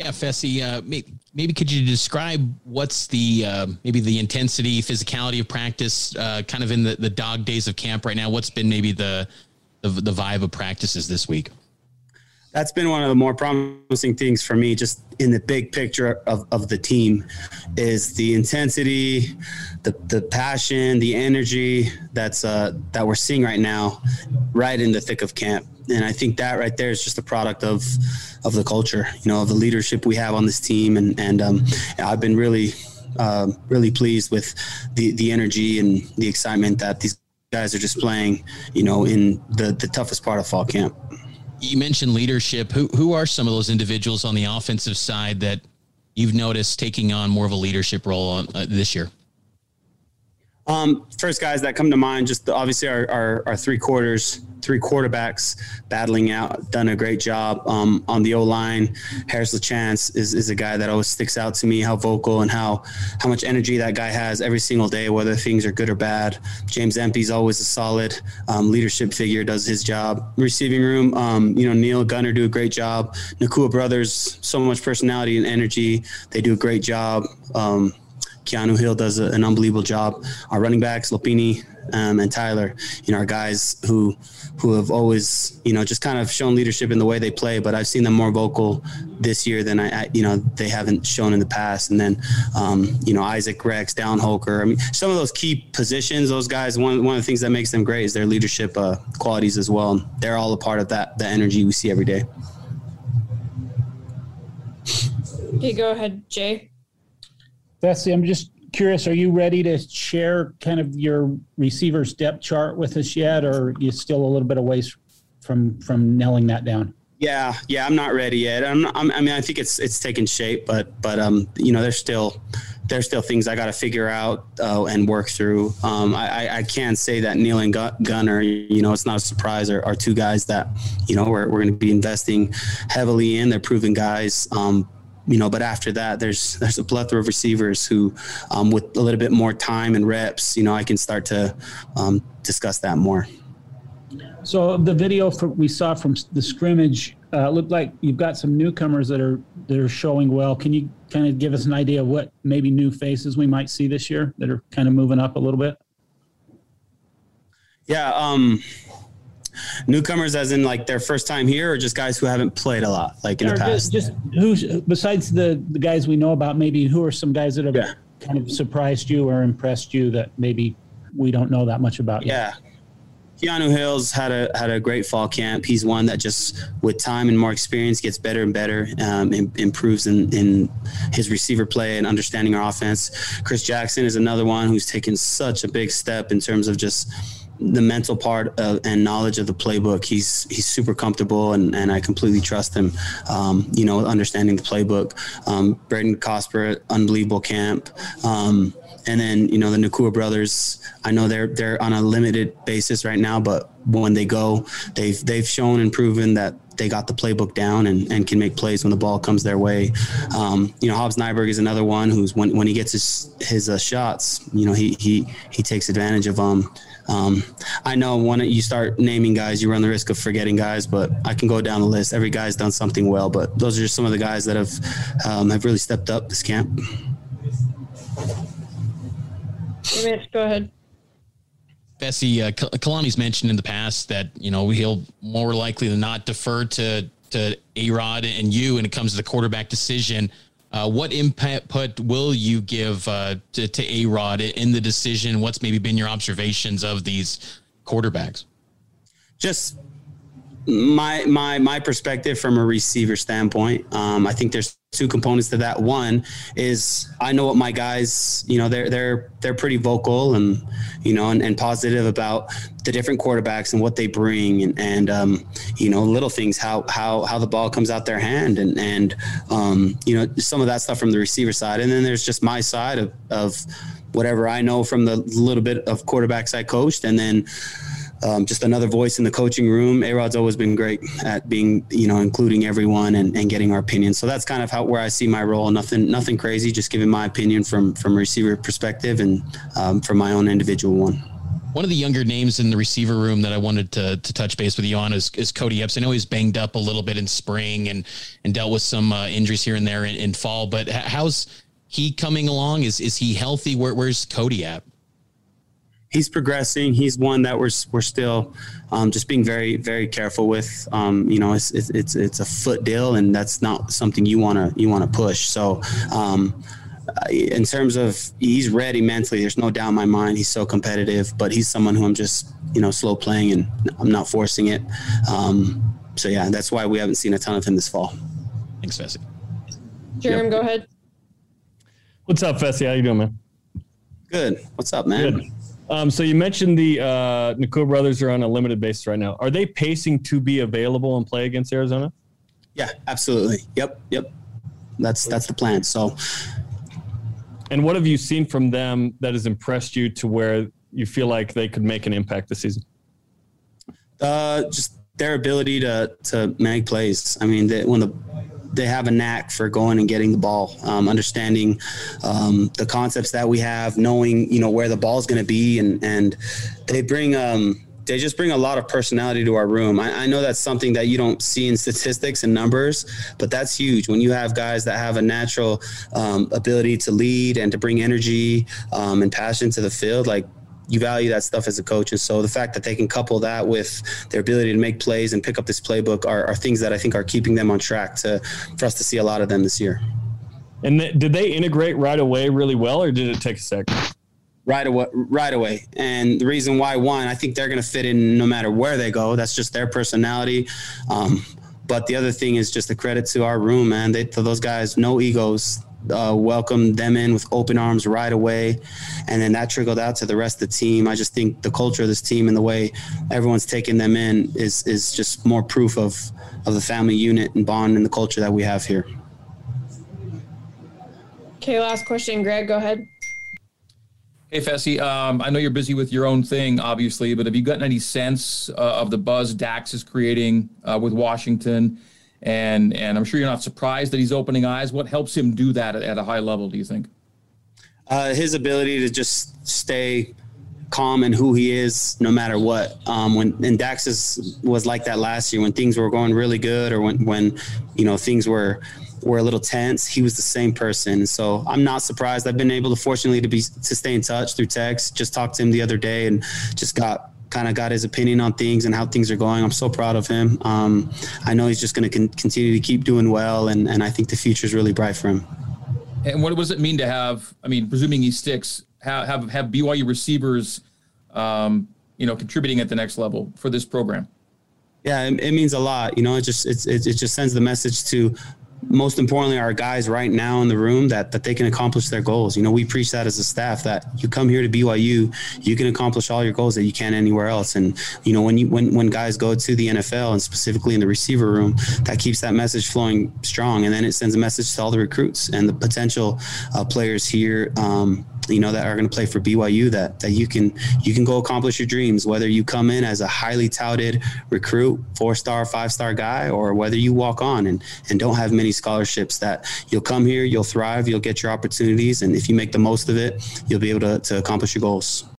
Yeah, Fesi, uh, maybe, maybe could you describe what's the uh, maybe the intensity, physicality of practice, uh, kind of in the, the dog days of camp right now? What's been maybe the, the the vibe of practices this week? that's been one of the more promising things for me just in the big picture of, of the team is the intensity the, the passion the energy that's uh, that we're seeing right now right in the thick of camp and i think that right there is just a product of of the culture you know of the leadership we have on this team and and um, i've been really uh, really pleased with the the energy and the excitement that these guys are just playing you know in the the toughest part of fall camp you mentioned leadership. Who who are some of those individuals on the offensive side that you've noticed taking on more of a leadership role on, uh, this year? Um, first guys that come to mind, just the, obviously our, our, our, three quarters, three quarterbacks battling out, done a great job um, on the O line. Harris LaChance is, is a guy that always sticks out to me, how vocal and how how much energy that guy has every single day, whether things are good or bad. James Empey's always a solid um, leadership figure, does his job. Receiving room, um, you know, Neil Gunner do a great job. Nacua brothers, so much personality and energy. They do a great job. Um, Keanu Hill does a, an unbelievable job. Our running backs, Lopini um, and Tyler, you know, our guys who who have always, you know, just kind of shown leadership in the way they play. But I've seen them more vocal this year than I, you know, they haven't shown in the past. And then, um, you know, Isaac Rex, Dallin Holker. I mean, some of those key positions, those guys. One one of the things that makes them great is their leadership uh, qualities as well. They're all a part of that the energy we see every day. Okay, go ahead, Jay. Fesi, I'm just curious, are you ready to share kind of your receiver's depth chart with us yet, or you still a little bit away from from nailing that down? Yeah, yeah, I'm not ready yet. I'm, I'm, i mean, I think it's it's taking shape, but but um, you know, there's still there's still things I got to figure out uh, and work through. Um, I, I can't say that Neil and Gunner, you know, it's not a surprise, are, are two guys that, you know, we're, we're going to be investing heavily in. They're proven guys. Um, you know, but after that, there's there's a plethora of receivers who, um, with a little bit more time and reps, you know, I can start to um, discuss that more. So the video for, we saw from the scrimmage uh, looked like you've got some newcomers that are that are showing well. Can you kind of give us an idea of what maybe new faces we might see this year that are kind of moving up a little bit? Yeah, um, newcomers as in like their first time here or just guys who haven't played a lot like in or the past just, just who's besides the the guys we know about maybe who are some guys that have yeah. kind of surprised you or impressed you that maybe we don't know that much about yeah yet? Keanu Hills had a had a great fall camp. He's one that just with time and more experience gets better and better, um, and improves in, in his receiver play and understanding our offense. Chris Jackson is another one who's taken such a big step in terms of just the mental part of, and knowledge of the playbook. He's he's super comfortable, and, and I completely trust him. Um, you know, understanding the playbook. Um, Braden Cosper, unbelievable camp. Um, and then you know the Nacua brothers. I know they're they're on a limited basis right now, but when they go, they've they've shown and proven that they got the playbook down and, and can make plays when the ball comes their way. Um, you know, Hobbs Nyberg is another one who's when, when he gets his his uh, shots, you know, he he he takes advantage of them. Um, I know when you start naming guys, you run the risk of forgetting guys, but I can go down the list. Every guy's done something well, but those are just some of the guys that have um, have really stepped up this camp. Go ahead. Fesi, uh, Kalani's mentioned in the past that you know he'll more likely than not defer to to A Rod and you when it comes to the quarterback decision. Uh, what input will you give uh, to, to A Rod in the decision? What's maybe been your observations of these quarterbacks? Just my my my perspective from a receiver standpoint. Um, I think there's two components to that. One is I know what my guys, you know, they're they're they're pretty vocal and you know and, and positive about the different quarterbacks and what they bring and and um, you know little things how how how the ball comes out their hand and and um, you know some of that stuff from the receiver side and then there's just my side of of whatever I know from the little bit of quarterbacks I coached and then um, just another voice in the coaching room. A Rod's always been great at being, you know, including everyone and, and getting our opinion. So that's kind of how where I see my role. Nothing, nothing crazy. Just giving my opinion from from receiver perspective and um, from my own individual one. One of the younger names in the receiver room that I wanted to, to touch base with you on is, is Cody Epps. I know he's banged up a little bit in spring and and dealt with some uh, injuries here and there in, in fall. But how's he coming along? Is is he healthy? Where, where's Cody at? He's progressing. He's one that we're we're still um, just being very very careful with. Um, you know, it's, it's, it's it's a foot deal, and that's not something you want to you want to push. So. Um, in terms of he's ready mentally, there's no doubt in my mind. He's so competitive, but he's someone who I'm just you know slow playing and I'm not forcing it. Um, so yeah, that's why we haven't seen a ton of him this fall. Thanks, Fesi. Jeremy, yep. go ahead. What's up, Fesi? How you doing, man? Good. What's up, man? Good. Um, so you mentioned the uh, Nacua brothers are on a limited basis right now. Are they pacing to be available and play against Arizona? Yeah, absolutely. Yep, yep. That's that's the plan. So, and what have you seen from them that has impressed you to where you feel like they could make an impact this season? Uh, just their ability to to make plays. I mean, they, when the they have a knack for going and getting the ball, um, understanding um, the concepts that we have, knowing you know where the ball is going to be, and and they bring um, they just bring a lot of personality to our room. I, I, know that's something that you don't see in statistics and numbers, but that's huge when you have guys that have a natural um, ability to lead and to bring energy um, and passion to the field. Like you value that stuff as a coach. And so the fact that they can couple that with their ability to make plays and pick up this playbook are, are things that I think are keeping them on track to for us to see a lot of them this year. And th- did they integrate right away really well, or did it take a second? Right away, right away. And the reason why, one, I think they're going to fit in no matter where they go. That's just their personality. Um, but the other thing is just the credit to our room, man. They, those guys, no egos uh, welcomed them in with open arms right away. And then that trickled out to the rest of the team. I just think the culture of this team and the way everyone's taking them in is, is just more proof of, of the family unit and bond and the culture that we have here. Okay, last question. Greg, go ahead. Hey, Fesi, um, I know you're busy with your own thing, obviously, but have you gotten any sense uh, of the buzz Dax is creating uh, with Washington? And and I'm sure you're not surprised that he's opening eyes. What helps him do that at, at a high level? Do you think? Uh, his ability to just stay calm and who he is, no matter what. Um, when and Dax is, was like that last year when things were going really good, or when when you know things were were a little tense. He was the same person. So I'm not surprised. I've been able to fortunately to be to stay in touch through text. Just talked to him the other day and just got kind of got his opinion on things and how things are going. I'm so proud of him. Um, I know he's just going to con- continue to keep doing well, and, and I think the future is really bright for him. And what does it mean to have? I mean, presuming he sticks, have have, have BYU receivers, um, you know, contributing at the next level for this program. Yeah, it, it means a lot. You know, it just it, it just sends the message to most importantly our guys right now in the room that that they can accomplish their goals. You know we preach that as a staff that you come here to BYU you can accomplish all your goals that you can anywhere else. And you know when you when when guys go to the NFL and specifically in the receiver room that keeps that message flowing strong. And then it sends a message to all the recruits and the potential uh, players here um, you know that are going to play for BYU that that you can you can go accomplish your dreams whether you come in as a highly touted recruit four star five star guy or whether you walk on and and don't have many scholarships that you'll come here you'll thrive you'll get your opportunities and if you make the most of it you'll be able to, to accomplish your goals